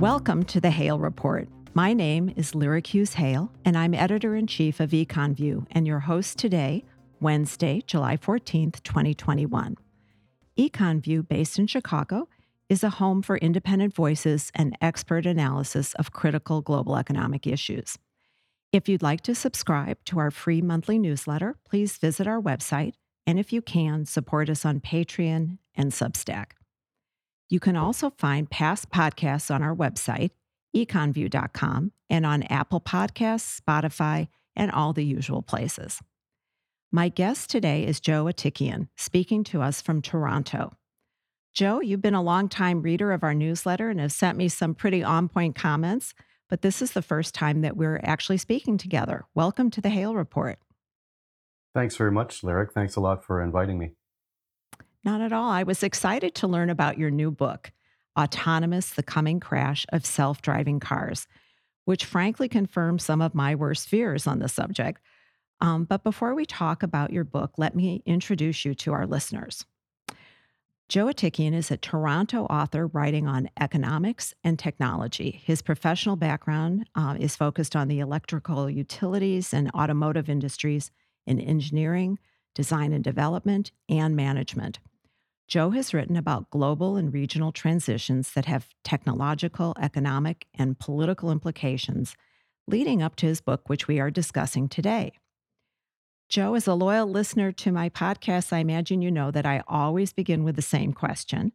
Welcome to the Hale Report. My name is Lyric Hughes Hale, and I'm editor in chief of EconVue and your host today, Wednesday, July 14th, 2021. EconVue, based in Chicago, is a home for independent voices and expert analysis of critical global economic issues. If you'd like to subscribe to our free monthly newsletter, please visit our website, and if you can, support us on Patreon and Substack. You can also find past podcasts on our website, econvue.com, and on Apple Podcasts, Spotify, and all the usual places. My guest today is Joe Atikian, speaking to us from Toronto. Joe, you've been a long-time reader of our newsletter and have sent me some pretty on point comments, but this is the first time that we're actually speaking together. Welcome to the Hale Report. Thanks very much, Lyric. Thanks a lot for inviting me. Not at all. I was excited to learn about your new book, Autonomous The Coming Crash of Self Driving Cars, which frankly confirms some of my worst fears on the subject. Um, but before we talk about your book, let me introduce you to our listeners. Joe Atikian is a Toronto author writing on economics and technology. His professional background uh, is focused on the electrical utilities and automotive industries in engineering, design and development, and management. Joe has written about global and regional transitions that have technological, economic, and political implications leading up to his book, which we are discussing today. Joe, as a loyal listener to my podcast, I imagine you know that I always begin with the same question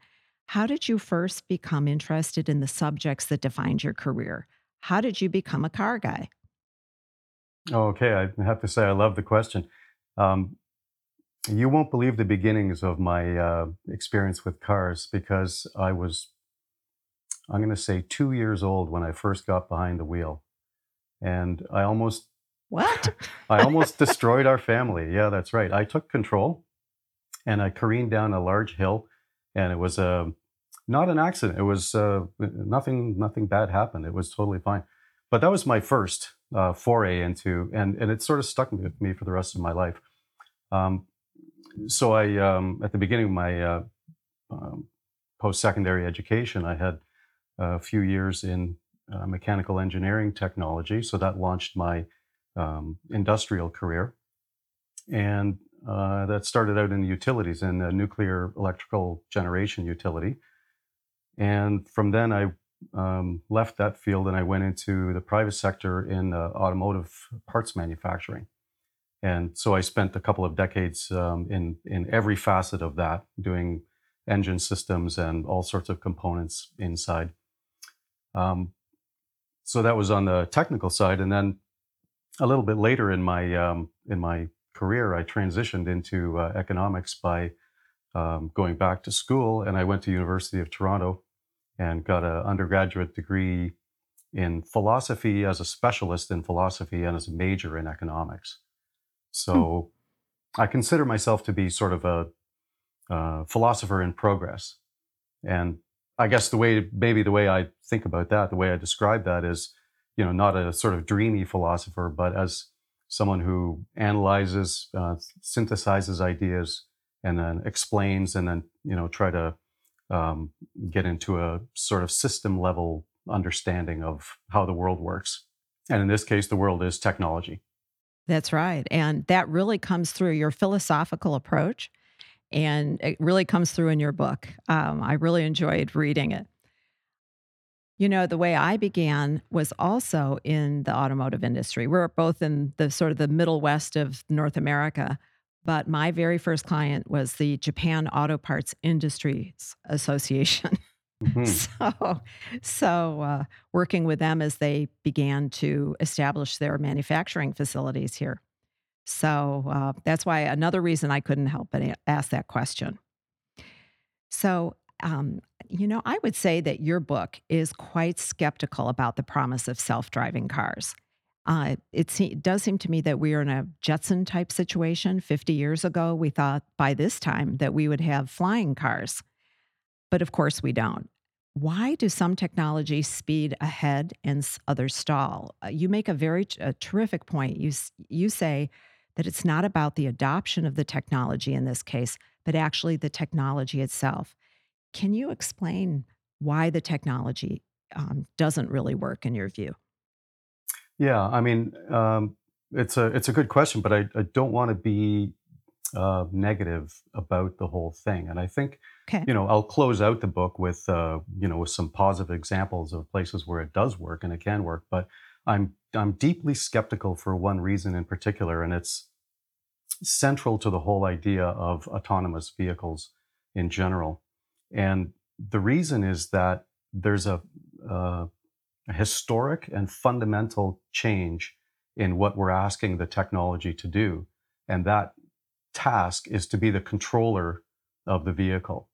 How did you first become interested in the subjects that defined your career? How did you become a car guy? Okay, I have to say, I love the question. Um, you won't believe the beginnings of my uh, experience with cars because I was, I'm going to say, two years old when I first got behind the wheel. And I almost what? I almost destroyed our family. Yeah, that's right. I took control and I careened down a large hill, and it was a uh, not an accident. It was uh, nothing. Nothing bad happened. It was totally fine. But that was my first uh, foray into, and and it sort of stuck with me for the rest of my life. Um, so I, um, at the beginning of my uh, um, post-secondary education, I had a few years in uh, mechanical engineering technology. So that launched my um, industrial career. And uh, that started out in the utilities in a nuclear electrical generation utility. And from then I um, left that field and I went into the private sector in uh, automotive parts manufacturing. And so I spent a couple of decades um, in, in every facet of that, doing engine systems and all sorts of components inside. Um, so that was on the technical side. And then a little bit later in my um, in my career, I transitioned into uh, economics by um, going back to school, and I went to University of Toronto and got an undergraduate degree in philosophy as a specialist in philosophy and as a major in economics. So hmm. I consider myself to be sort of a uh, philosopher in progress, and I guess the way maybe the way I think about that, the way I describe that is you know, not a sort of dreamy philosopher, but as someone who analyzes, uh, synthesizes ideas, and then explains, and then you know, try to um, get into a sort of system level understanding of how the world works. And in this case, the world is technology. That's right. And that really comes through your philosophical approach. And it really comes through in your book. Um, I really enjoyed reading it. You know, the way I began was also in the automotive industry. We're both in the sort of the middle west of North America, but my very first client was the Japan Auto Parts Industries Association. Mm-hmm. so, so uh, working with them as they began to establish their manufacturing facilities here. So uh, that's why another reason I couldn't help but ask that question. So um, you know, I would say that your book is quite skeptical about the promise of self driving cars. Uh, it, it, does seem to me that we are in a Jetson type situation. 50 years ago, we thought by this time that we would have flying cars. But of course, we don't. Why do some technologies speed ahead and others stall? Uh, you make a very a terrific point. You, you say that it's not about the adoption of the technology in this case, but actually the technology itself. Can you explain why the technology um, doesn't really work in your view? Yeah, I mean, um, it's a it's a good question, but I, I don't want to be uh, negative about the whole thing. And I think, Okay. you know, I'll close out the book with uh, you know with some positive examples of places where it does work and it can work. But I'm I'm deeply skeptical for one reason in particular, and it's central to the whole idea of autonomous vehicles in general. And the reason is that there's a, uh, a historic and fundamental change in what we're asking the technology to do. And that task is to be the controller of the vehicle.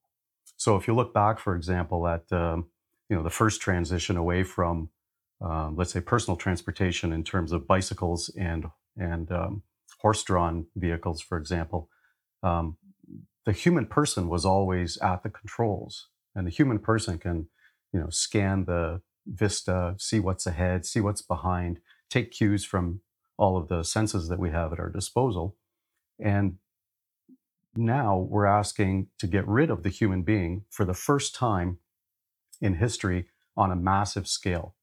So if you look back, for example, at um, you know the first transition away from um, let's say personal transportation in terms of bicycles and and um, horse-drawn vehicles, for example, um, the human person was always at the controls, and the human person can you know scan the vista, see what's ahead, see what's behind, take cues from all of the senses that we have at our disposal, and now we're asking to get rid of the human being for the first time in history on a massive scale.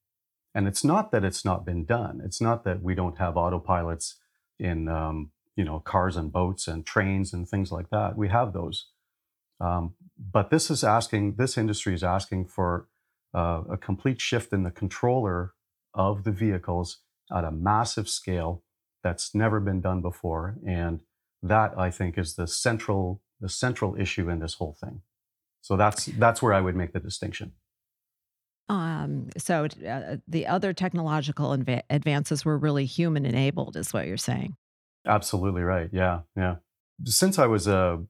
And it's not that it's not been done. It's not that we don't have autopilots in um, you know cars and boats and trains and things like that. We have those. Um, but this is asking. This industry is asking for uh, a complete shift in the controller of the vehicles at a massive scale that's never been done before. And that I think is the central the central issue in this whole thing. So that's that's where I would make the distinction. Um, so uh, the other technological adva- advances were really human enabled, is what you're saying. Absolutely right. Yeah, yeah. Since I was a,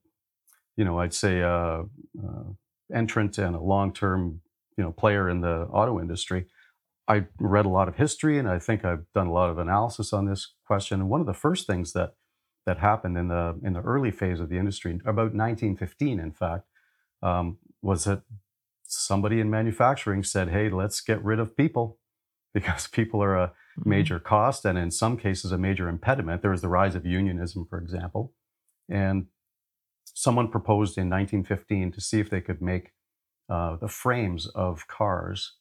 you know, I'd say a, a entrant and a long term, you know, player in the auto industry, I read a lot of history, and I think I've done a lot of analysis on this question. And one of the first things that that happened in the in the early phase of the industry, about 1915, in fact, um, was that somebody in manufacturing said, "Hey, let's get rid of people because people are a Mhm. major cost and in some cases a major impediment." There was the rise of unionism, for example, and someone proposed in 1915 to see if they could make uh, the frames of cars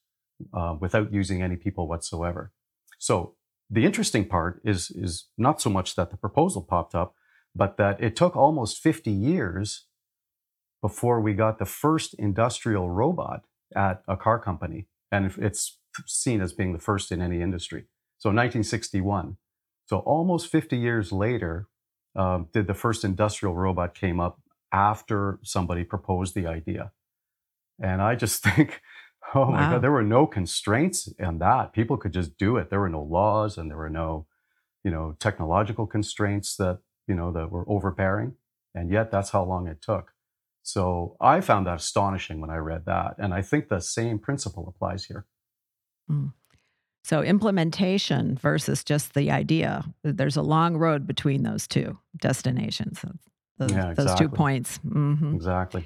uh, without using any people whatsoever. So the interesting part is is not so much that the proposal popped up, but that it took almost 50 years before we got the first industrial robot at a car company, and it's seen as being the first in any industry. So 1961. So almost 50 years later, um, did the first industrial robot came up after somebody proposed the idea. And I just think, oh my God, there were no constraints on that. People could just do it. There were no laws and there were no, you know, technological constraints that, you know, that were overbearing. And yet that's how long it took. So I found that astonishing when I read that. And I think the same principle applies here. Mm. So implementation versus just the idea. There's a long road between those two destinations. Those, Yeah, those two exactly. points. hmm Exactly.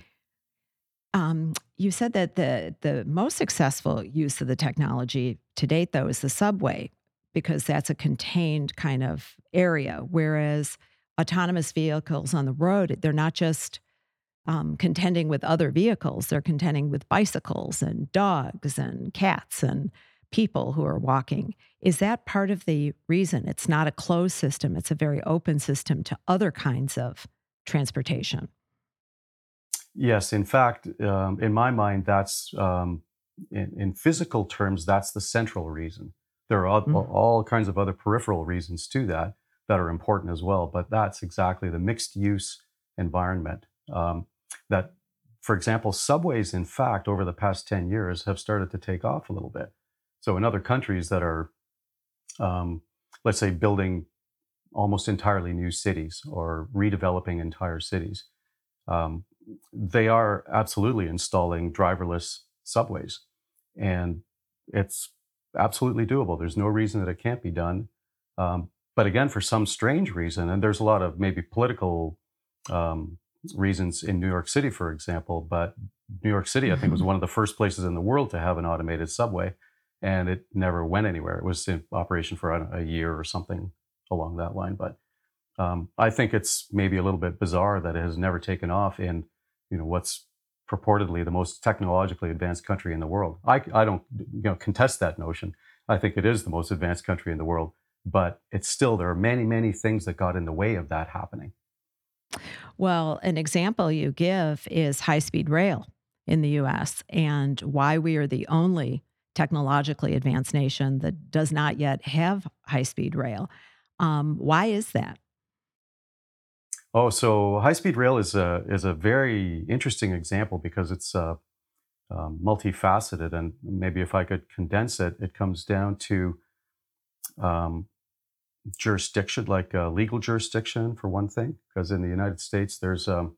Um, you said that the the most successful use of the technology to date, though, is the subway because that's a contained kind of area. Whereas autonomous vehicles on the road, they're not just um, contending with other vehicles; they're contending with bicycles and dogs and cats and people who are walking. Is that part of the reason it's not a closed system? It's a very open system to other kinds of transportation. Yes, in fact, um, in my mind, that's um, in, in physical terms, that's the central reason. There are all, Mm. all kinds of other peripheral reasons to that that are important as well, but that's exactly the mixed use environment. Um, that, for example, subways, in fact, over the past 10 years have started to take off a little bit. So in other countries that are, um, let's say, building almost entirely new cities or redeveloping entire cities, um, they are absolutely installing driverless subways. And it's absolutely doable. There's no reason that it can't be done. Um, but again, for some strange reason, and there's a lot of maybe political um, reasons in New York City, for example, but New York City, I think, was one of the first places in the world to have an automated subway, and it never went anywhere. It was in operation for I a year or something along that line. But um, I think it's maybe a little bit bizarre that it has never taken off in you know what's purportedly the most technologically advanced country in the world. I, I don't you know, contest that notion. I think it is the most advanced country in the world, but it's still, there are many, many things that got in the way of that happening. Well, an example you give is high speed rail in the US and why we are the only technologically advanced nation that does not yet have high speed rail. Um, why is that? Oh, so high speed rail is a is a very interesting example because it's uh, um, multifaceted, and maybe if I could condense it, it comes down to um, jurisdiction, like uh, legal jurisdiction for one thing, because in the United States there's um,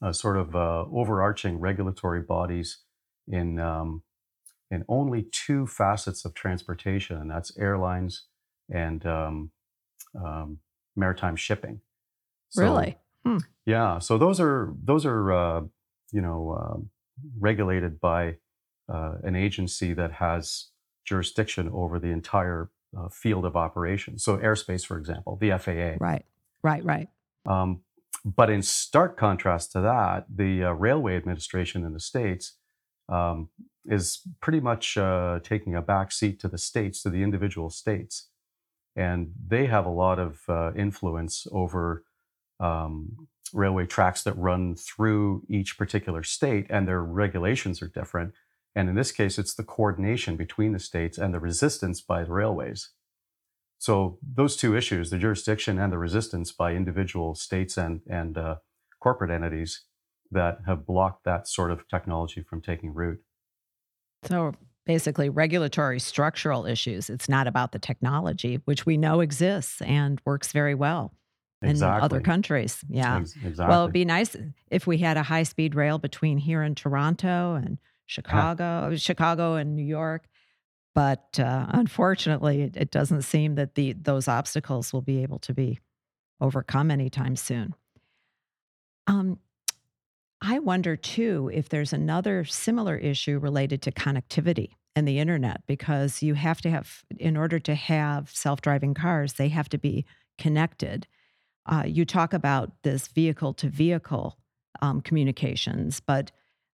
a sort of uh, overarching regulatory bodies in um, in only two facets of transportation, and that's airlines and um, um, maritime shipping. So, really? Hmm. Yeah. So those are those are uh, you know uh, regulated by uh, an agency that has jurisdiction over the entire uh, field of operation. So airspace, for example, the FAA. Right. Right. Right. Um, but in stark contrast to that, the uh, Railway Administration in the states um, is pretty much uh, taking a back seat to the states, to the individual states, and they have a lot of influence over um, railway tracks that run through each particular state, and their regulations are different. And in this case, it's the coordination between the states and the resistance by the railways. So those two issues, the jurisdiction and the resistance by individual states and and uh, corporate entities, that have blocked that sort of technology from taking root. So basically, regulatory structural issues. It's not about the technology, which we know exists and works very well exactly. in other countries. Yeah. exactly. Well, it'd be nice if we had a high speed rail between here and Toronto and Chicago, huh. Chicago and New York. But uh, unfortunately, it, it, doesn't seem that the those obstacles will be able to be overcome anytime soon. Um, I wonder too if there's another similar issue related to connectivity and the internet, because you have to have, in order to have self driving cars, they have to be connected. Uh, you talk about this vehicle to vehicle um, communications, but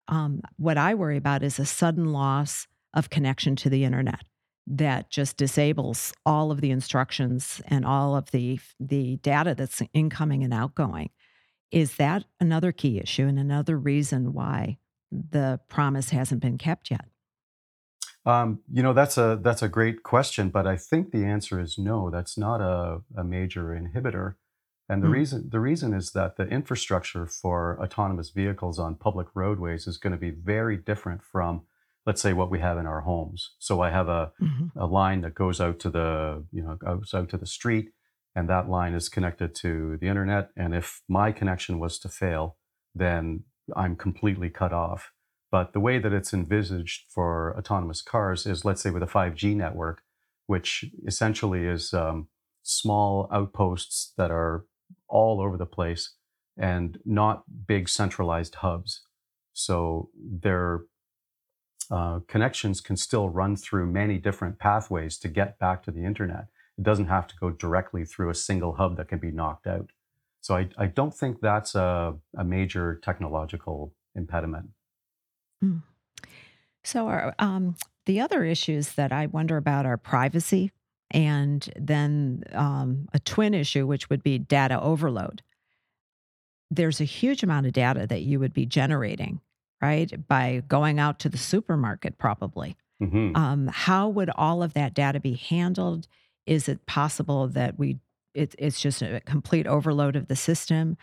um, what I worry about is a sudden loss of connection to the internet that just disables all of the instructions and all of the the data that's incoming and outgoing. Is that another key issue and another reason why the promise hasn't been kept yet? Um, you know, that's a that's a great question, but I think the answer is no. That's not a, a major inhibitor. And the mm. reason the reason is that the infrastructure for autonomous vehicles on public roadways is going to be very different from, let's say, what we have in our homes. So I have a, mm-hmm. a line that goes out to the you know goes out to the street, and that line is connected to the internet. And if my connection was to fail, then I'm completely cut off. But the way that it's envisaged for autonomous cars is, let's say, with a 5G network, which essentially is um, small outposts that are all over the place and not big centralized hubs. So their uh, connections can still run through many different pathways to get back to the internet. It doesn't have to go directly through a single hub that can be knocked out. So I, I don't think that's a, a major technological impediment. Mm. So our, um, the other issues that I wonder about are privacy and then um, a twin issue, which would be data overload. There's a huge amount of data that you would be generating, right? By going out to the supermarket, probably. Mm-hmm. Um, how would all of that data be handled? Is it possible that we it, it's just a complete overload of the system?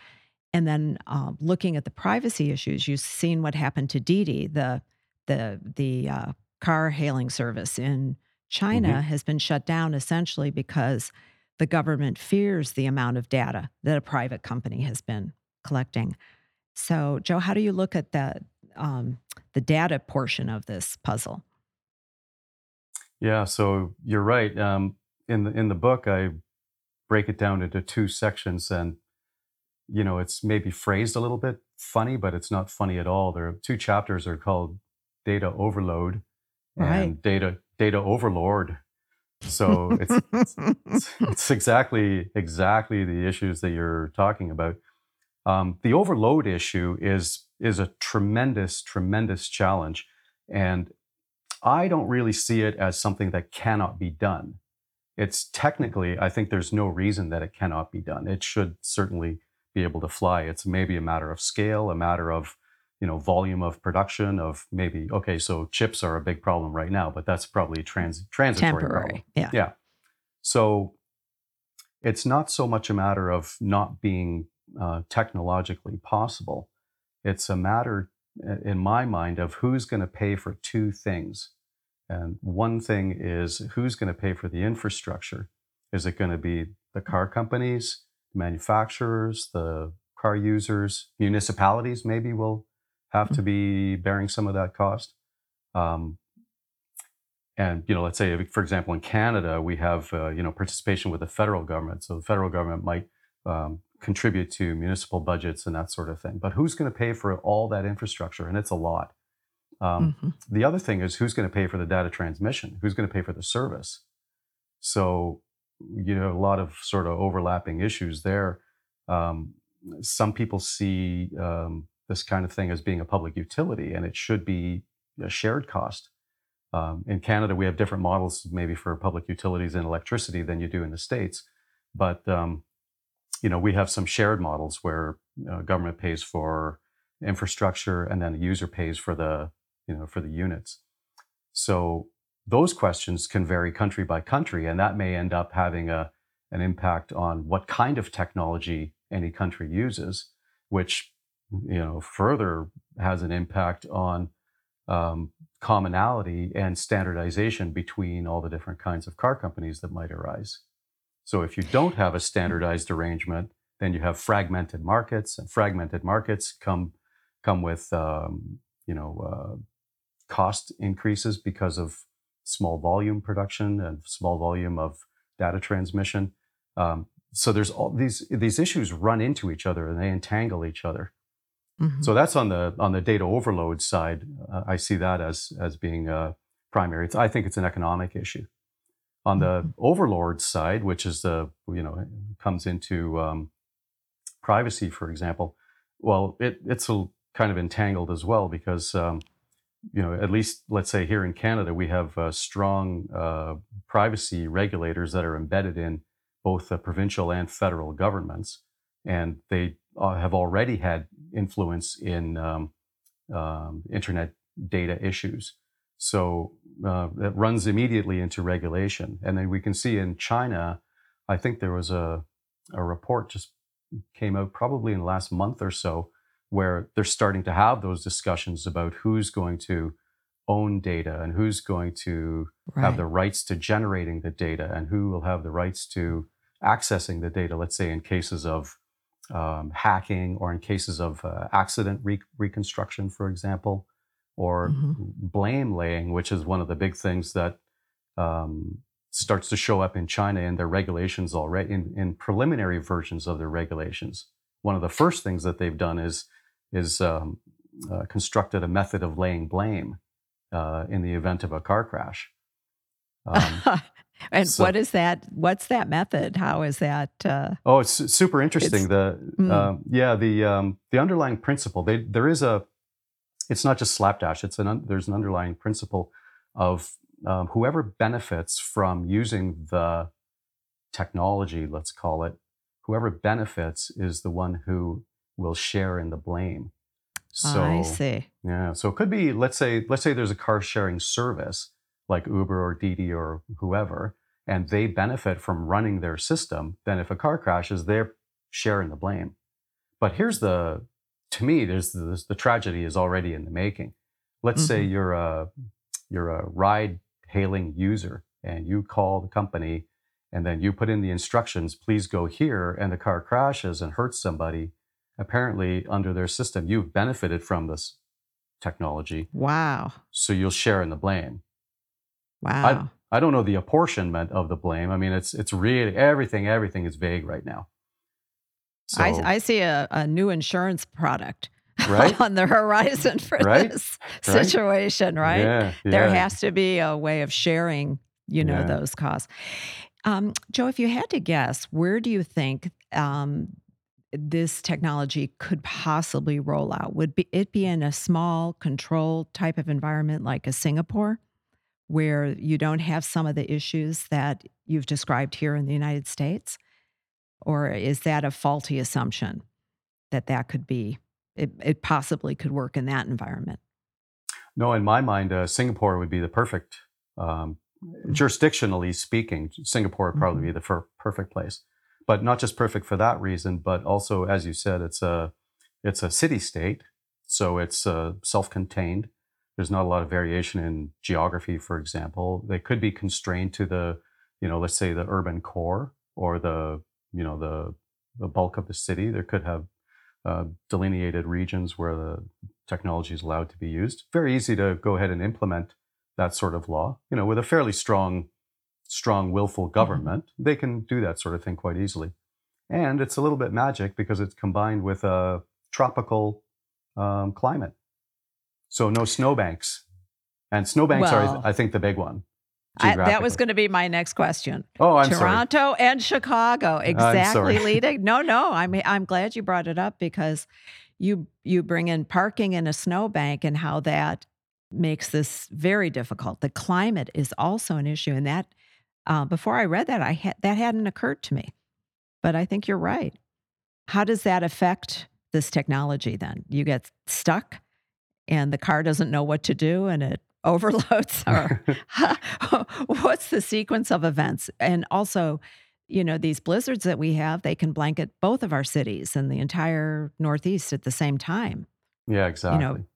And then uh, looking at the privacy issues, you've seen what happened to Didi, the the the uh, car hailing service in China mm-hmm. has been shut down essentially because the government fears the amount of data that a private company has been collecting. So, Joe, how do you look at the um, the data portion of this puzzle? Yeah, so you're right. Um, in the in the book, I break it down into two sections, and you know, it's maybe phrased a little bit funny, but it's not funny at all. There are two chapters are called data overload right. and data data overlord. So it's, it's, it's exactly exactly the issues that you're talking about. Um, the overload issue is is a tremendous, tremendous challenge, and I don't really see it as something that cannot be done. It's technically, I think there's no reason that it cannot be done. It should certainly be able to fly. It's maybe a matter of scale, a matter of you know volume of production of maybe okay so chips are a big problem right now but that's probably trans transitory Temporary. problem. Yeah. yeah so it's not so much a matter of not being uh, technologically possible it's a matter in my mind of who's going to pay for two things and one thing is who's going to pay for the infrastructure is it going to be the car companies manufacturers the car users municipalities maybe will have to be bearing some of that cost. Um, and you know, let's say, for example, in Canada, we have uh, you know participation with the federal government. So the federal government might um, contribute to municipal budgets and that sort of thing. But who's going to pay for all that infrastructure? And it's a lot. Um, Mhm. The other thing is who's going to pay for the data transmission? Who's going to pay for the service? So you know, a lot of sort of overlapping issues there. Um, some people see um, this kind of thing as being a public utility, and it should be a shared cost. Um, in Canada, we have different models, maybe for public utilities and electricity than you do in the states, but um, you know we have some shared models where uh, government pays for infrastructure and then the user pays for the you know for the units. So those questions can vary country by country, and that may end up having a an impact on what kind of technology any country uses, which you know further has an impact on um, commonality and standardization between all the different kinds of car companies that might arise. So if you don't have a standardized arrangement, then you have fragmented markets, and fragmented markets come come with um, you know uh, cost increases because of small volume production and small volume of data transmission. Um, so there's all these these issues run into each other and they entangle each other. Mhm. So that's on the on the data overload side. Uh, I see that as as being uh, primary. It's, I think it's an economic issue. On the Mhm. overlord side, which is the you know comes into um, privacy, for example, well, it, it's a, kind of entangled as well because um, you know at least let's say here in Canada we have uh, strong uh, privacy regulators that are embedded in both the provincial and federal governments, and they uh, have already had influence in um, um, internet data issues. So uh, it runs immediately into regulation. And then we can see in China, I think there was a, a report just came out probably in the last month or so where they're starting to have those discussions about who's going to own data and who's going to have the rights to generating the data and who will have the rights to accessing the data, let's say in cases of um, hacking or in cases of uh, accident re- reconstruction, for example, or Mhm. blame laying, which is one of the big things that um, starts to show up in China in their regulations already, in, in preliminary versions of their regulations. One of the first things that they've done is is um, uh, constructed a method of laying blame uh, in the event of a car crash. Um, and so- what is that? What's that method? How is that? Uh, Oh, it's super interesting. It's- the Mm. um, yeah, the um, the underlying principle. They, there is a. It's not just slapdash. It's an there's an underlying principle of um, whoever benefits from using the technology. Let's call it. Whoever benefits is the one who will share in the blame. So I see. yeah, so it could be let's say let's say there's a car sharing service like Uber or Didi or whoever, and they benefit from running their system. Then if a car crashes, they're sharing the blame. But here's the to me, there's the, the tragedy is already in the making. Let's say mm-hmm. you're a you're a ride hailing user and you call the company and then you put in the instructions, please go here, and the car crashes and hurts somebody. Apparently, under their system, you've benefited from this technology, Wow. so you'll share in the blame. Wow. I don't know the apportionment of the blame. I mean, it's it's really everything. Everything is vague right now. So, I, I see a, a new insurance product Right? on the horizon for Right? this situation, right? Yeah, There yeah. has to be a way of sharing, you know, Yeah. those costs. Um, Joe, if you had to guess, where do you think um, this technology could possibly roll out? Would be, it be in a small, controlled type of environment like a Singapore, where you don't have some of the issues that you've described here in the United States? Or is that a faulty assumption that that could be, it, it possibly could work in that environment? No, in my mind, uh, Singapore would be the perfect, um, jurisdictionally speaking, Singapore would probably Mhm. be the fir- perfect place. But not just perfect for that reason, but also, as you said, it's a it's a city state, so it's uh, self-contained. There's not a lot of variation in geography, for example. They could be constrained to the, you know, let's say the urban core or the, you know, the the bulk of the city. There could have uh, delineated regions where the technology is allowed to be used. Very easy to go ahead and implement that sort of law. You know, with a fairly strong, strong, willful government, they can do that sort of thing quite easily. And it's a little bit magic because it's combined with a tropical um, climate. So no snowbanks, and snowbanks Well, are, I think, the big one. I, that was going to be my next question. Oh, I'm sorry. Toronto and Chicago, exactly, leading. No, no, I'm I'm glad you brought it up because you you bring in parking in a snowbank and how that makes this very difficult. The climate is also an issue, and that uh, before I read that, I had that hadn't occurred to me, but I think you're right. How does that affect this technology? Then you get stuck, and the car doesn't know what to do, and it overloads or what's the sequence of events and also you know these blizzards that we have they can blanket both of our cities and the entire northeast at the same time yeah, exactly you exactly. know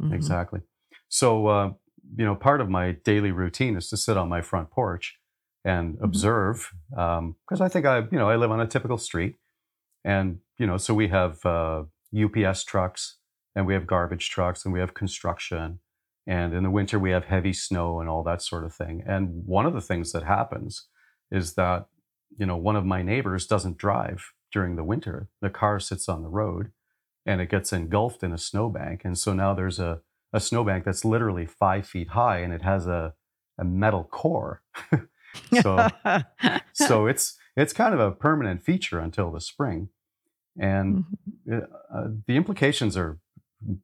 Mhm. Exactly. So, uh, you know, part of my daily routine is to sit on my front porch and Mhm. observe, because I think I, you know, I live on a typical street, and you know, so we have uh, UPS trucks, and we have garbage trucks, and we have construction, and in the winter we have heavy snow and all that sort of thing. And one of the things that happens is that, you know, one of my neighbors doesn't drive during the winter. The car sits on the road, and it gets engulfed in a snowbank. And so now there's a, a snowbank that's literally five feet high and it has a, a metal core. so so it's it's kind of a permanent feature until the spring. And Mhm. uh, the implications are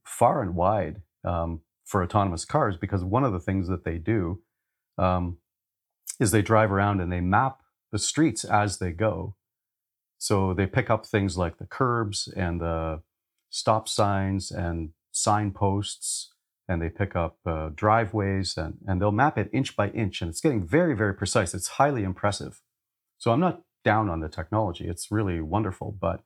far and wide um, for autonomous cars because one of the things that they do um, is they drive around and they map the streets as they go. So they pick up things like the curbs and the stop signs and signposts, and they pick up uh, driveways and, and they'll map it inch by inch. And it's getting very, very precise. It's highly impressive. So I'm not down on the technology, it's really wonderful. But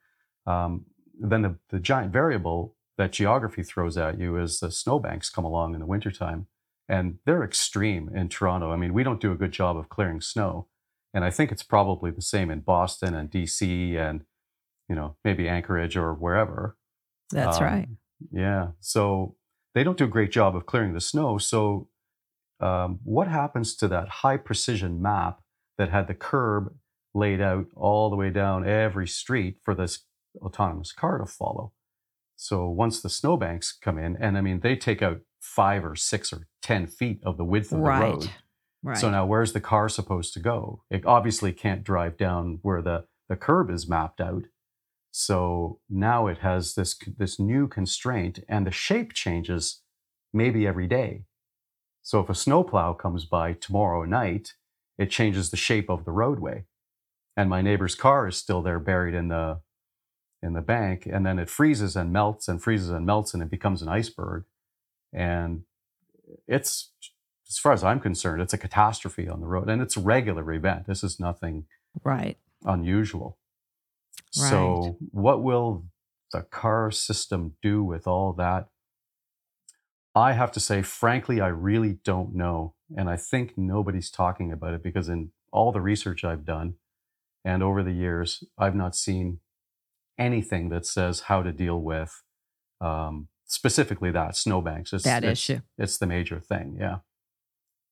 um, then the, the giant variable that geography throws at you is the snowbanks come along in the wintertime. And they're extreme in Toronto. I mean, we don't do a good job of clearing snow. And I think it's probably the same in Boston and DC and, you know, maybe Anchorage or wherever. that's Um, right Yeah. So they don't do a great job of clearing the snow. So um, what happens to that high precision map that had the curb laid out all the way down every street for this autonomous car to follow? So once the snowbanks come in, and I mean, they take out five or six or 10 feet of the width of the road. right So now where's the car supposed to go? It obviously can't drive down where the, the curb is mapped out. So now it has this this new constraint and the shape changes maybe every day. So if a snowplow comes by tomorrow night, it changes the shape of the roadway. And my neighbor's car is still there buried in the in the bank and then it freezes and melts and freezes and melts and it becomes an iceberg. And it's as far as I'm concerned, it's a catastrophe on the road and it's a regular event. This is nothing right unusual. Right. So, what will the car system do with all that? I have to say, frankly, I really don't know. And I think nobody's talking about it because, in all the research I've done and over the years, I've not seen anything that says how to deal with um, specifically that snowbanks. It's, that it's, issue It's the major thing. Yeah.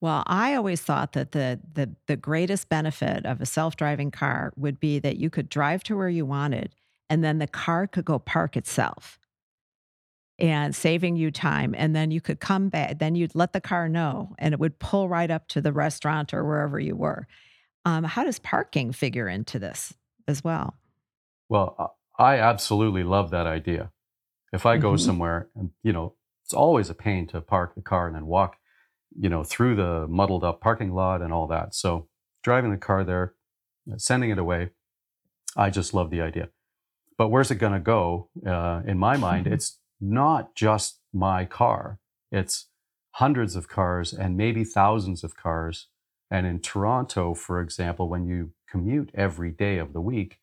Well, I always thought that the the the greatest benefit of a self-driving car would be that you could drive to where you wanted and then the car could go park itself and saving you time and then you could come back then you'd let the car know and it would pull right up to the restaurant or wherever you were. Um, how does parking figure into this as well? Well, uh, I absolutely love that idea. If I go Mhm. somewhere and, you know, it's always a pain to park the car and then walk, you know, through the muddled up parking lot and all that. So driving the car there, sending it away, I just love the idea. But where's it going to go? Uh, in my mind, it's not just my car. It's hundreds of cars and maybe thousands of cars. And in Toronto, for example, when you commute every day of the week,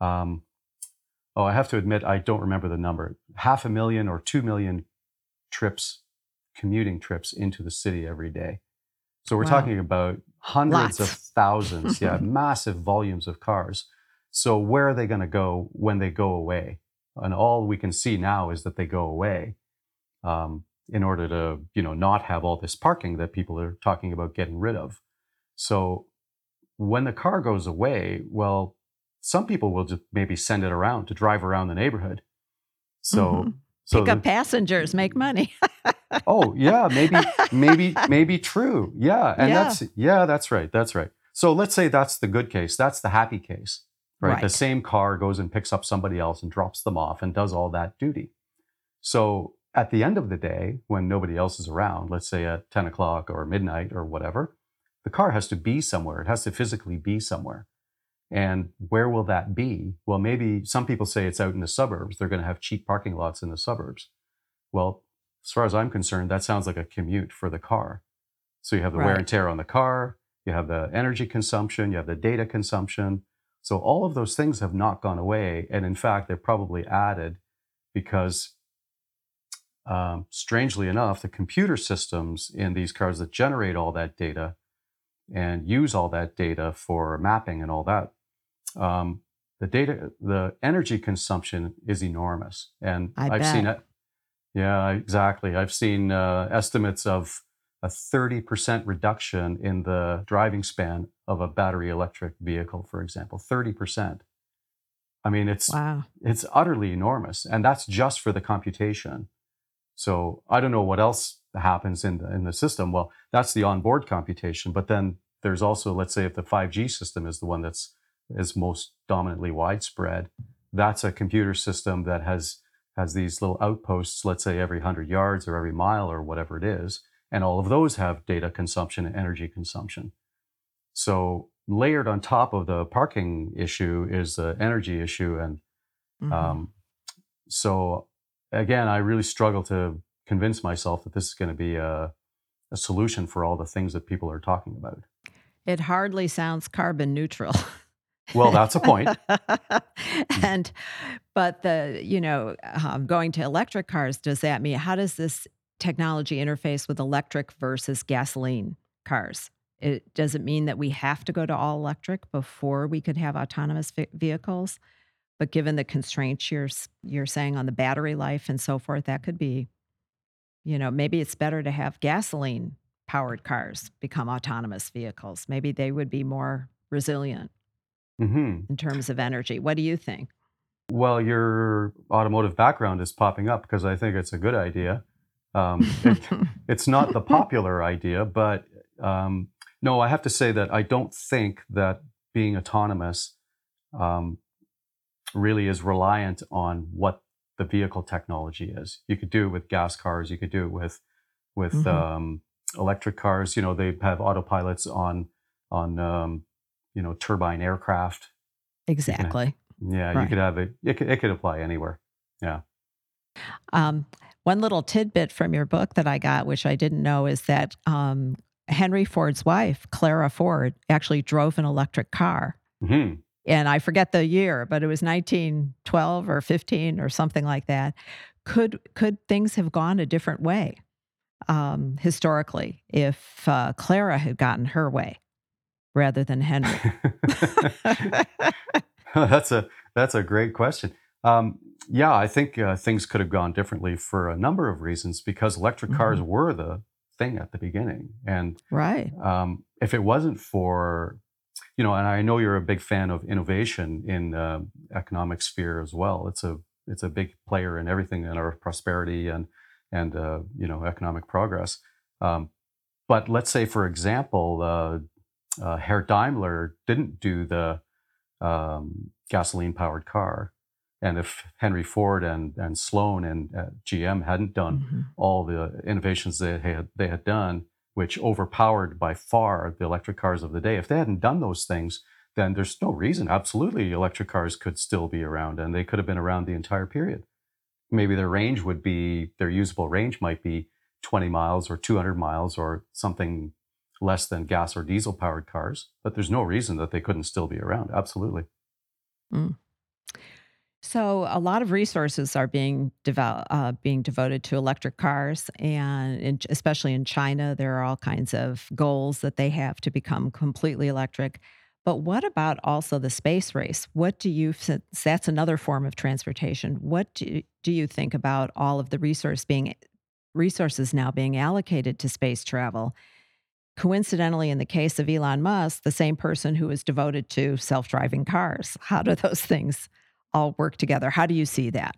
um, oh, I have to admit, I don't remember the number. Half a million or two million trips, commuting trips into the city every day. So we're Wow. talking about hundreds of thousands, yeah, massive volumes of cars. So where are they going to go when they go away? And all we can see now is that they go away um, in order to, you know, not have all this parking that people are talking about getting rid of. So when the car goes away, well, some people will just maybe send it around to drive around the neighborhood. So, Mhm. so Pick the- up passengers, make money. oh yeah, maybe, maybe, maybe true. Yeah, and Yeah. that's yeah, that's right, that's right. So let's say that's the good case. That's the happy case, right? The same car goes and picks up somebody else and drops them off and does all that duty. So at the end of the day, when nobody else is around, let's say at ten o'clock or midnight or whatever, the car has to be somewhere. It has to physically be somewhere. And where will that be? Well, maybe some people say it's out in the suburbs. They're going to have cheap parking lots in the suburbs. Well, as far as I'm concerned, that sounds like a commute for the car. So you have the wear and tear on the car, you have the energy consumption, you have the data consumption. So all of those things have not gone away. And in fact, they're probably added because, um, strangely enough, the computer systems in these cars that generate all that data and use all that data for mapping and all that, um, the data, the energy consumption is enormous. And I have seen it. Yeah, exactly. I've seen uh, estimates of a 30% reduction in the driving span of a battery electric vehicle, for example. 30%. I mean, it's wow. it's utterly enormous, and that's just for the computation. So I don't know what else happens in the in the system. Well, that's the onboard computation, but then there's also, let's say, if the 5G system is the one that's is most dominantly widespread, that's a computer system that has has these little outposts, let's say every hundred yards or every mile or whatever it is, and all of those have data consumption and energy consumption. So layered on top of the parking issue is the energy issue, and Mhm. um, so again, I really struggle to convince myself that this is going to be a, a solution for all the things that people are talking about. it hardly sounds carbon neutral. Well, that's a point. and but the you know um, going to electric cars does that mean how does this technology interface with electric versus gasoline cars? It does it mean that we have to go to all electric before we could have autonomous ve- vehicles? But given the constraints you're you're saying on the battery life and so forth that could be you know maybe it's better to have gasoline powered cars become autonomous vehicles. Maybe they would be more resilient hmm in terms of energy. What do you think? Well, your automotive background is popping up because I think it's a good idea. Um, it, it's not the popular idea, but um, no, I have to say that I don't think that being autonomous um, really is reliant on what the vehicle technology is. You could do it with gas cars. You could do it with with Mhm. um, electric cars. You know, they have autopilots on on um, you know turbine aircraft. exactly. Yeah, you could have it. It could, it could apply anywhere. Yeah. Um, one little tidbit from your book that I got, which I didn't know, is that um, Henry Ford's wife, Clara Ford, actually drove an electric car. hmm And I forget the year, but it was 1912 or 15 or something like that. Could could things have gone a different way um, historically if uh, Clara had gotten her way rather than Henry? that's a that's a great question. Um, yeah, I think uh, things could have gone differently for a number of reasons because electric cars were the thing at the beginning, and right. um, if it wasn't for you know, and I know you're a big fan of innovation in uh, economic sphere as well. It's a it's a big player in everything in our prosperity and and uh, you know economic progress. Um, but let's say, for example, uh, uh, Herr Daimler didn't do the um, gasoline powered car. And if Henry Ford and, and Sloan and uh, GM hadn't done mm-hmm. all the innovations they had, they had done, which overpowered by far the electric cars of the day, if they hadn't done those things, then there's no reason. Absolutely, electric cars could still be around and they could have been around the entire period. Maybe their range would be, their usable range might be 20 miles or 200 miles or something less than gas or diesel powered cars, but there's no reason that they couldn't still be around. Absolutely. Mm. So a lot of resources are being develop, uh, being devoted to electric cars, and in, especially in China, there are all kinds of goals that they have to become completely electric. But what about also the space race? What do you since that's another form of transportation? What do, do you think about all of the resource being resources now being allocated to space travel? Coincidentally, in the case of Elon Musk, the same person who is devoted to self-driving cars. How do those things all work together? How do you see that?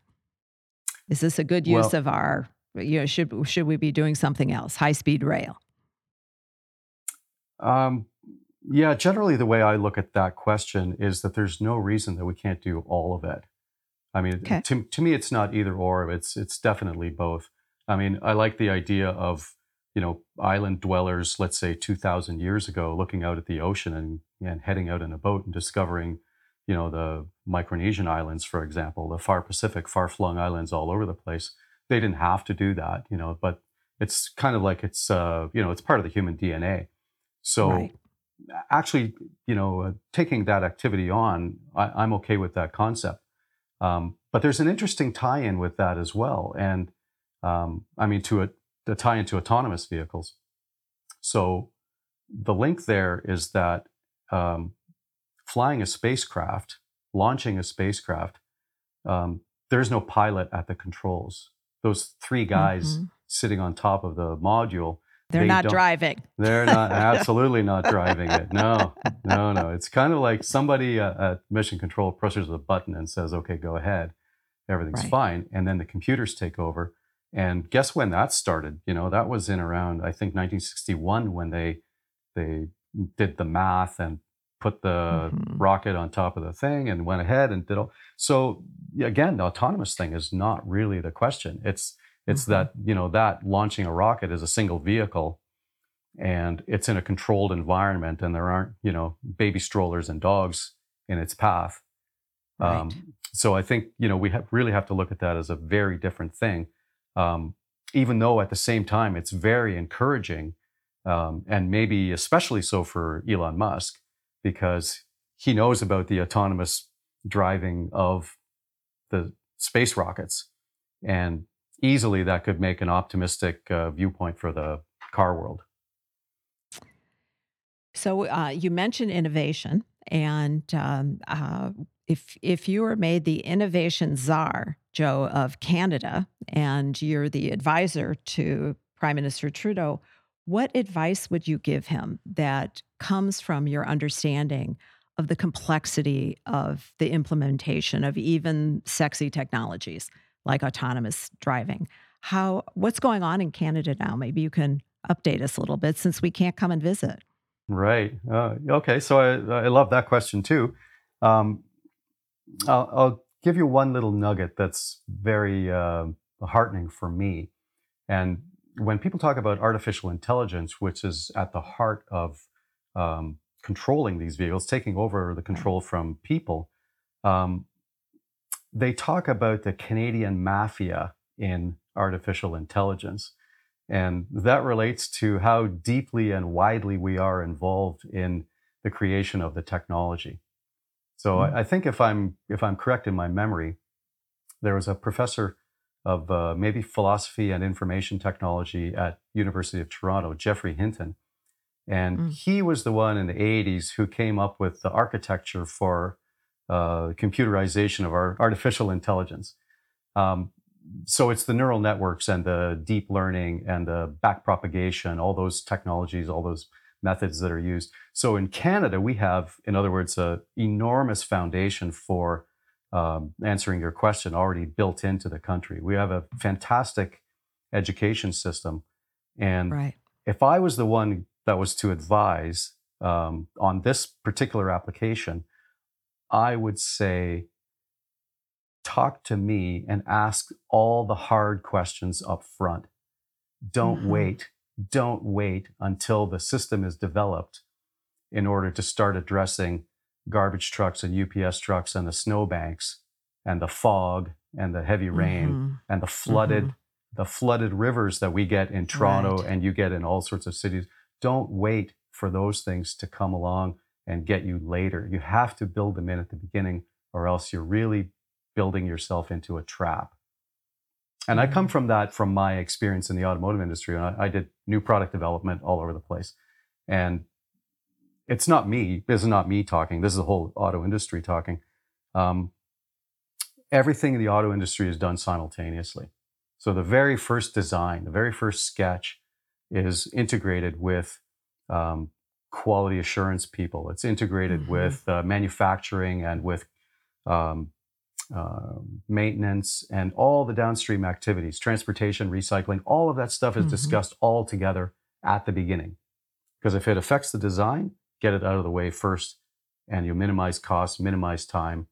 Is this a good use well, of our you know should should we be doing something else? High speed rail? Um yeah, generally, the way I look at that question is that there's no reason that we can't do all of it. I mean, okay. to, to me, it's not either or. It's it's definitely both. I mean, I like the idea of you know island dwellers, let's say 2,000 years ago, looking out at the ocean and and heading out in a boat and discovering, you know, the Micronesian islands, for example, the far Pacific, far flung islands all over the place. They didn't have to do that, you know, but it's kind of like it's uh, you know it's part of the human DNA. So. Right actually, you know, uh, taking that activity on, I, am okay with that concept. Um, but there's an interesting tie-in with that as well, and um, I mean, to a, the tie into autonomous vehicles. So the link there is that um, flying a spacecraft, launching a spacecraft, um, there's no pilot at the controls. Those three guys mm-hmm. sitting on top of the module they're they not driving. They're not absolutely not driving it. No, no, no. It's kind of like somebody uh, at mission control presses a button and says, "Okay, go ahead." Everything's right. fine, and then the computers take over. And guess when that started? You know, that was in around I think 1961 when they they did the math and put the mm-hmm. rocket on top of the thing and went ahead and did all. So again, the autonomous thing is not really the question. It's it's mm-hmm. that, you know, that launching a rocket is a single vehicle and it's in a controlled environment and there aren't, you know, baby strollers and dogs in its path. Right. Um, so I think, you know, we have, really have to look at that as a very different thing. Um, even though at the same time it's very encouraging um, and maybe especially so for Elon Musk because he knows about the autonomous driving of the space rockets and easily that could make an optimistic uh, viewpoint for the car world. So uh, you mentioned innovation, and um, uh, if if you were made the innovation czar, Joe of Canada, and you're the advisor to Prime Minister Trudeau, what advice would you give him that comes from your understanding of the complexity of the implementation of even sexy technologies? like autonomous driving. How what's going on in Canada now? Maybe you can update us a little bit since we can't come and visit. Right. Uh, okay. So I, I love that question too. Um, I'll, I'll, give you one little nugget that's very uh, heartening for me. And when people talk about artificial intelligence, which is at the heart of um, controlling these vehicles, taking over the control from people, um, they talk about the Canadian mafia in artificial intelligence. And that relates to how deeply and widely we are involved in the creation of the technology. So mm-hmm. I, I, think if I'm if I'm correct in my memory, there was a professor of uh, maybe philosophy and information technology at University of Toronto, Geoffrey Hinton, and mm. he was the one in the 80s who came up with the architecture for uh, computerization of our artificial intelligence. Um, so it's the neural networks and the deep learning and the backpropagation, all those technologies, all those methods that are used. So in Canada, we have, in other words, an enormous foundation for um, answering your question already built into the country. We have a fantastic education system. And right. if I was the one that was to advise um, on this particular application, I would say talk to me and ask all the hard questions up front. Don't Mhm. wait. Don't wait until the system is developed in order to start addressing garbage trucks and UPS trucks and the snowbanks and the fog and the heavy rain Mhm. and the flooded Mhm. the flooded rivers that we get in Toronto Right. and you get in all sorts of cities. Don't wait for those things to come along and get you later. You have to build them in at the beginning, or else you're really building yourself into a trap. And I come from that from my experience in the automotive industry. And I, I did new product development all over the place. And it's not me. This is not me talking. This is the whole auto industry talking. Um, everything in the auto industry is done simultaneously. So the very first design, the very first sketch is integrated with um, quality assurance people. It's integrated Mhm. with uh, manufacturing and with um, uh, maintenance and all the downstream activities, transportation, recycling, all of that stuff is Mhm. discussed all together at the beginning. Because if it affects the design, get it out of the way first, and you minimize costs, minimize time,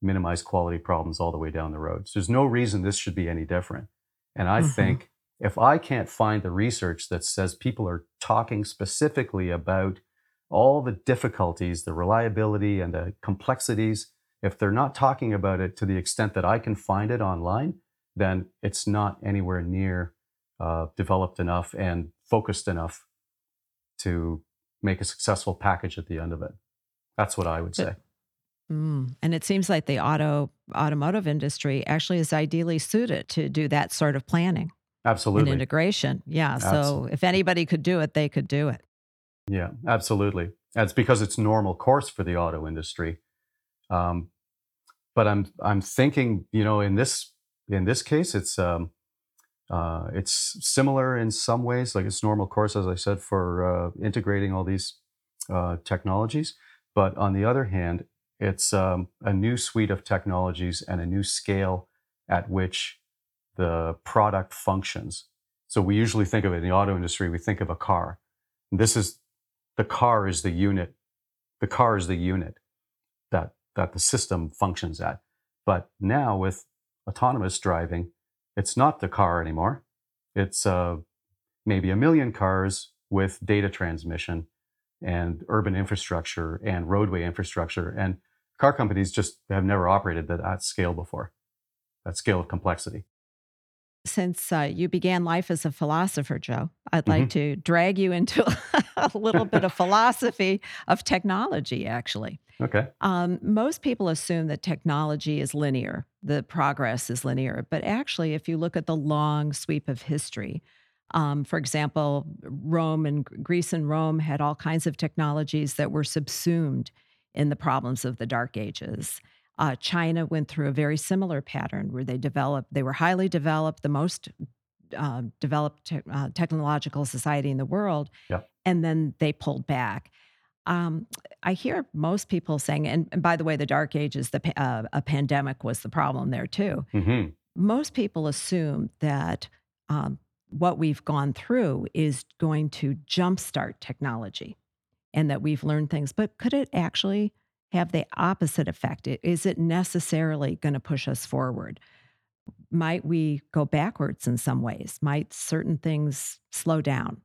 minimize quality problems all the way down the road. So there's no reason this should be any different. And I Mhm. think if I can't find the research that says people are talking specifically about all the difficulties, the reliability, and the complexities, if they're not talking about it to the extent that I can find it online, then it's not anywhere near uh, developed enough and focused enough to make a successful package at the end of it. That's what I would say. Mm. And it seems like the auto automotive industry actually is ideally suited to do that sort of planning Absolutely. and Absolutely. integration. Yeah. So if anybody could do it, they could do it. Yeah, absolutely. That's because it's normal course for the auto industry. Um, but I'm I'm thinking, you know, in this in this case, it's um, uh, it's similar in some ways, like it's normal course, as I said, for uh, integrating all these uh, technologies. But on the other hand, it's um, a new suite of technologies and a new scale at which the product functions. So we usually think of it in the auto industry. We think of a car. This is the car is the unit. The car is the unit that that the system functions at. But now with autonomous driving, it's not the car anymore. It's uh, maybe a million cars with data transmission and urban infrastructure and roadway infrastructure. And car companies just have never operated at that scale before, that scale of complexity. Since uh, you began life as a philosopher, Joe, I'd Mm-hmm. like to drag you into a little bit of philosophy of technology, actually. Okay. Um, most people assume that technology is linear, the progress is linear. But actually, if you look at the long sweep of history, um, for example, Rome and Greece and Rome had all kinds of technologies that were subsumed in the problems of the Dark Ages. Uh, China went through a very similar pattern where they developed, they were highly developed, the most uh, developed te- uh, technological society in the world, Yep. and then they pulled back. Um, I hear most people saying, and, and by the way, the Dark Ages, the pa- uh, a pandemic was the problem there too. hmm Most people assume that um, what we've gone through is going to jumpstart technology, and that we've learned things. But could it actually have the opposite effect? Is it necessarily going to push us forward? Might we go backwards in some ways? Might certain things slow down?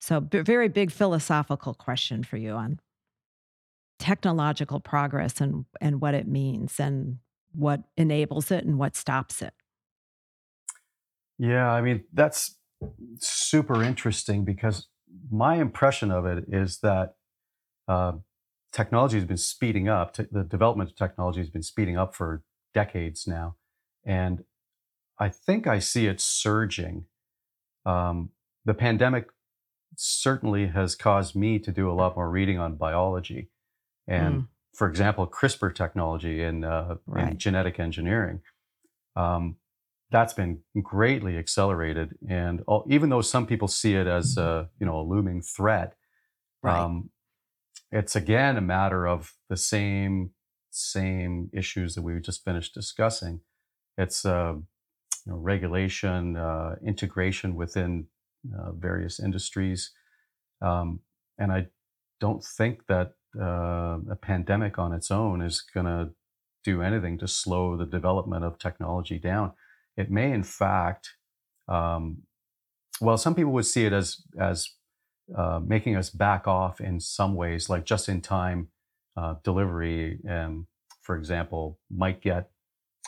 So, b- very big philosophical question for you on technological progress and, and what it means and what enables it and what stops it. Yeah, I mean, that's super interesting because my impression of it is that uh, technology has been speeding up. Te- the development of technology has been speeding up for decades now. And I think I see it surging. Um, the pandemic certainly has caused me to do a lot more reading on biology. And Mm. for example, CRISPR technology in, uh, Right. in genetic engineering. Um, that's been greatly accelerated, and all, even though some people see it as a you know a looming threat, Right. um, it's again a matter of the same same issues that we just finished discussing. It's uh, you know, regulation, uh, integration within uh, various industries, um, and I don't think that uh, a pandemic on its own is going to do anything to slow the development of technology down. It may, in fact, um, well, some people would see it as as uh, making us back off in some ways, like just in time uh, delivery, um, for example, might get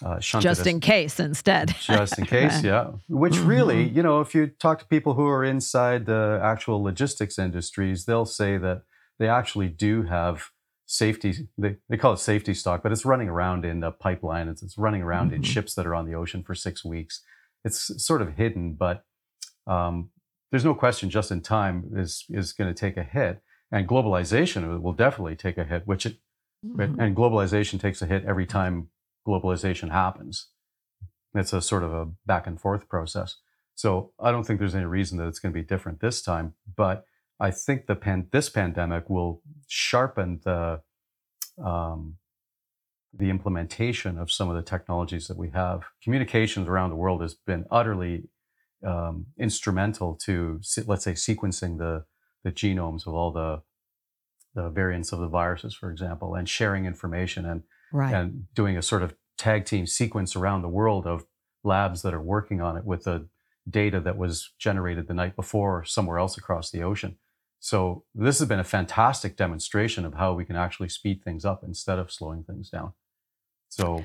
uh, just in case instead. just in case, yeah. Which mm-hmm. really, you know, if you talk to people who are inside the actual logistics industries, they'll say that they actually do have safety. They, they call it safety stock, but it's running around in the pipeline. It's, it's running around mm-hmm. in ships that are on the ocean for six weeks. It's sort of hidden, but um, there's no question just in time is is going to take a hit, and globalization will definitely take a hit. Which it, mm-hmm. and globalization takes a hit every time globalization happens. It's a sort of a back and forth process. So I don't think there's any reason that it's going to be different this time. But I think the pan- this pandemic will sharpen the um, the implementation of some of the technologies that we have. Communications around the world has been utterly um, instrumental to, let's say, sequencing the the genomes of all the the variants of the viruses, for example, and sharing information and right. and doing a sort of tag team sequence around the world of labs that are working on it with the data that was generated the night before somewhere else across the ocean. So this has been a fantastic demonstration of how we can actually speed things up instead of slowing things down. So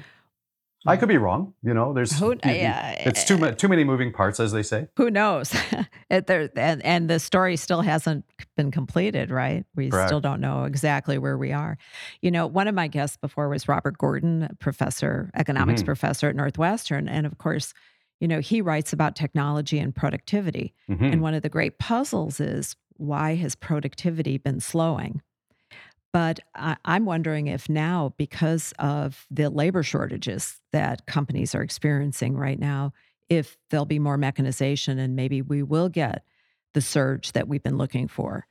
I could be wrong. You know, there's Who, yeah, it's too too many moving parts, as they say. Who knows? there, and, and the story still hasn't been completed, right? We Correct. still don't know exactly where we are. You know, one of my guests before was Robert Gordon, professor, economics mm-hmm. professor at Northwestern, and of course, you know, he writes about technology and productivity. Mm-hmm. And one of the great puzzles is why has productivity been slowing? But I, am wondering if now, because of the labor shortages that companies are experiencing right now, if there'll be more mechanization and maybe we will get the surge that we've been looking for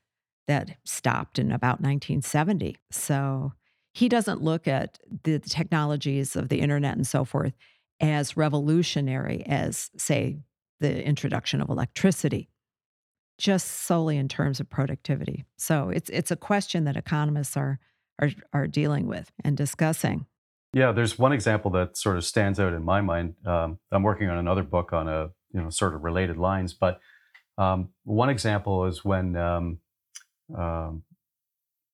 that stopped in about 1970. So he doesn't look at the technologies of the internet and so forth as revolutionary as, say, the introduction of electricity just solely in terms of productivity. So it's it's a question that economists are are are dealing with and discussing. Yeah, there's one example that sort of stands out in my mind. Um, I'm working on another book on a you know sort of related lines, but um, one example is when um, um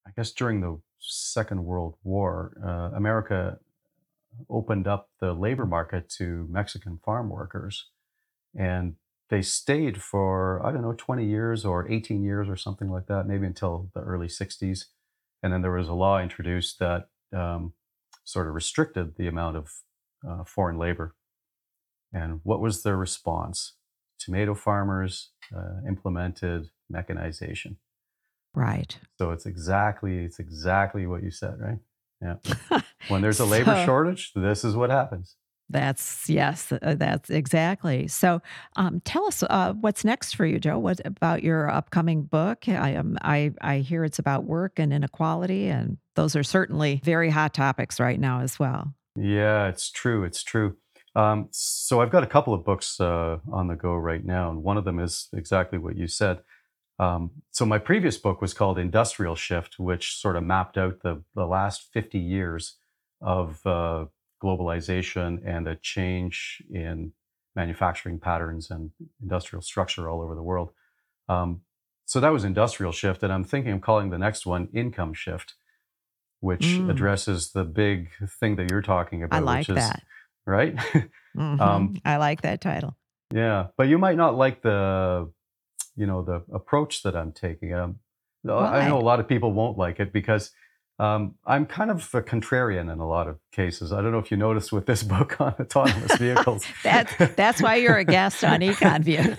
I guess during the Second World War, uh, America opened up the labor market to Mexican farm workers, and they stayed for I don't know 20 years or 18 years or something like that, maybe until the early 60s, and then there was a law introduced that um, sort of restricted the amount of uh, foreign labor. And what was their response? Tomato farmers uh, implemented mechanization. Right. So it's exactly it's exactly what you said, right? Yeah. when there's a labor so, shortage, this is what happens. That's yes, uh, that's exactly. So, um, tell us uh, what's next for you, Joe. What about your upcoming book? I. Um, I I hear it's about work and inequality, and those are certainly very hot topics right now as well. Yeah, it's true. It's true. Um, so I've got a couple of books uh, on the go right now, and one of them is exactly what you said. Um, so my previous book was called Industrial Shift, which sort of mapped out the the last fifty years of uh, globalization and a change in manufacturing patterns and industrial structure all over the world. Um, so that was industrial shift, and I'm thinking of calling the next one income shift, which mm. addresses the big thing that you're talking about. I like which is, that. Right? mm-hmm. um, I like that title. Yeah, but you might not like the, you know, the approach that I'm taking. Um, I know a lot of people won't like it because um, I'm kind of a contrarian in a lot of cases. I don't know if you noticed with this book on autonomous vehicles. that's that's why you're a guest on EconVue.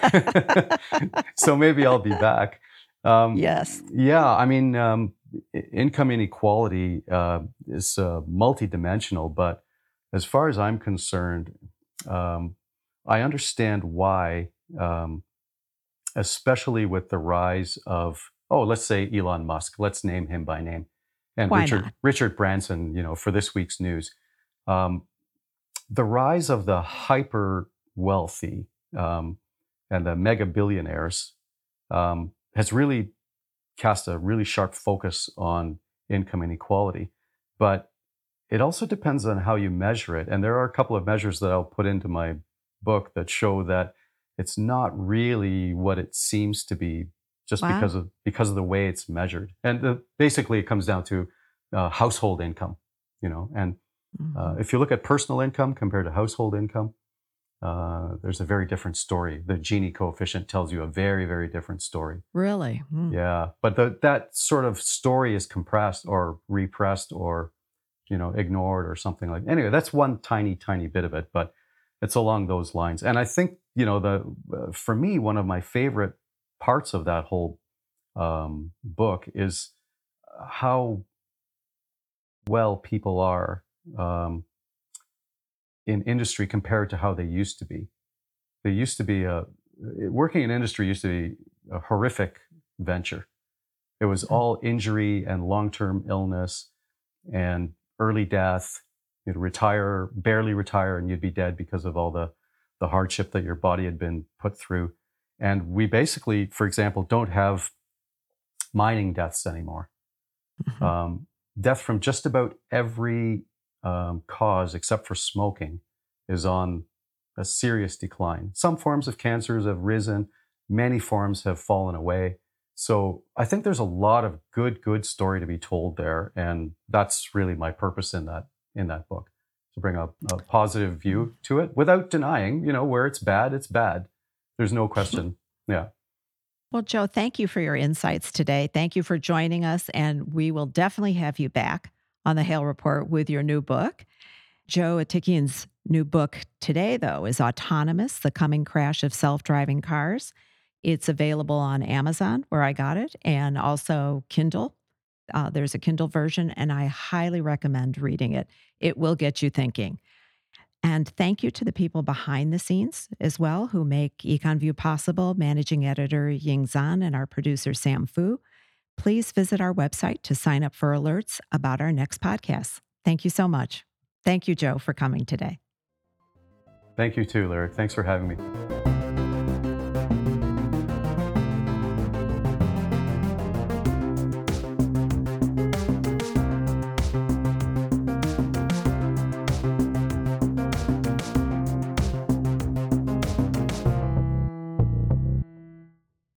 so maybe I'll be back. Um, yes. Yeah, I mean, um, income inequality uh, is uh, multidimensional, but as far as I'm concerned, um, I understand why, um, especially with the rise of, oh, let's say Elon Musk. Let's name him by name and Why Richard not? Richard Branson, you know, for this week's news, um, the rise of the hyper wealthy um, and the mega billionaires um, has really cast a really sharp focus on income inequality, but it also depends on how you measure it. And there are a couple of measures that I'll put into my book that show that it's not really what it seems to be just Wow. because of because of the way it's measured. And the, basically, it comes down to uh, household income, you know. And uh, Mhm. if you look at personal income compared to household income, uh, there's a very different story. The Gini coefficient tells you a very, very different story. Really? Mm. Yeah, but the, that sort of story is compressed or repressed or you know ignored or something like. Anyway, that's one tiny, tiny bit of it, but it's along those lines. And I think you know the uh, for me one of my favorite parts of that whole um, book is how well people are um, in industry compared to how they used to be. They used to be a working in industry used to be a horrific venture. It was Mhm. all injury and long-term illness and early death. You'd retire, barely retire, and you'd be dead because of all the the hardship that your body had been put through. And we basically, for example, don't have mining deaths anymore. Mhm. Um, death from just about every um, cause except for smoking is on a serious decline. Some forms of cancers have risen, many forms have fallen away. So I think there's a lot of good, good story to be told there, and that's really my purpose in that in that book to bring a, a positive view to it without denying, you know, where it's bad, it's bad. There's no question. Yeah. Well, Joe, thank you for your insights today. Thank you for joining us. And we will definitely have you back on the Hale Report with your new book. Joe Atikian's new book today, though, is Autonomous The Coming Crash of Self Driving Cars. It's available on Amazon, where I got it, and also Kindle. Uh, there's a Kindle version, and I highly recommend reading it. It will get you thinking. And thank you to the people behind the scenes as well who make EconVue possible, managing editor Ying Zhan and our producer Sam Fu. Please visit our website to sign up for alerts about our next podcast. Thank you so much. Thank you, Joe, for coming today. Thank you too, Lyric. Thanks for having me.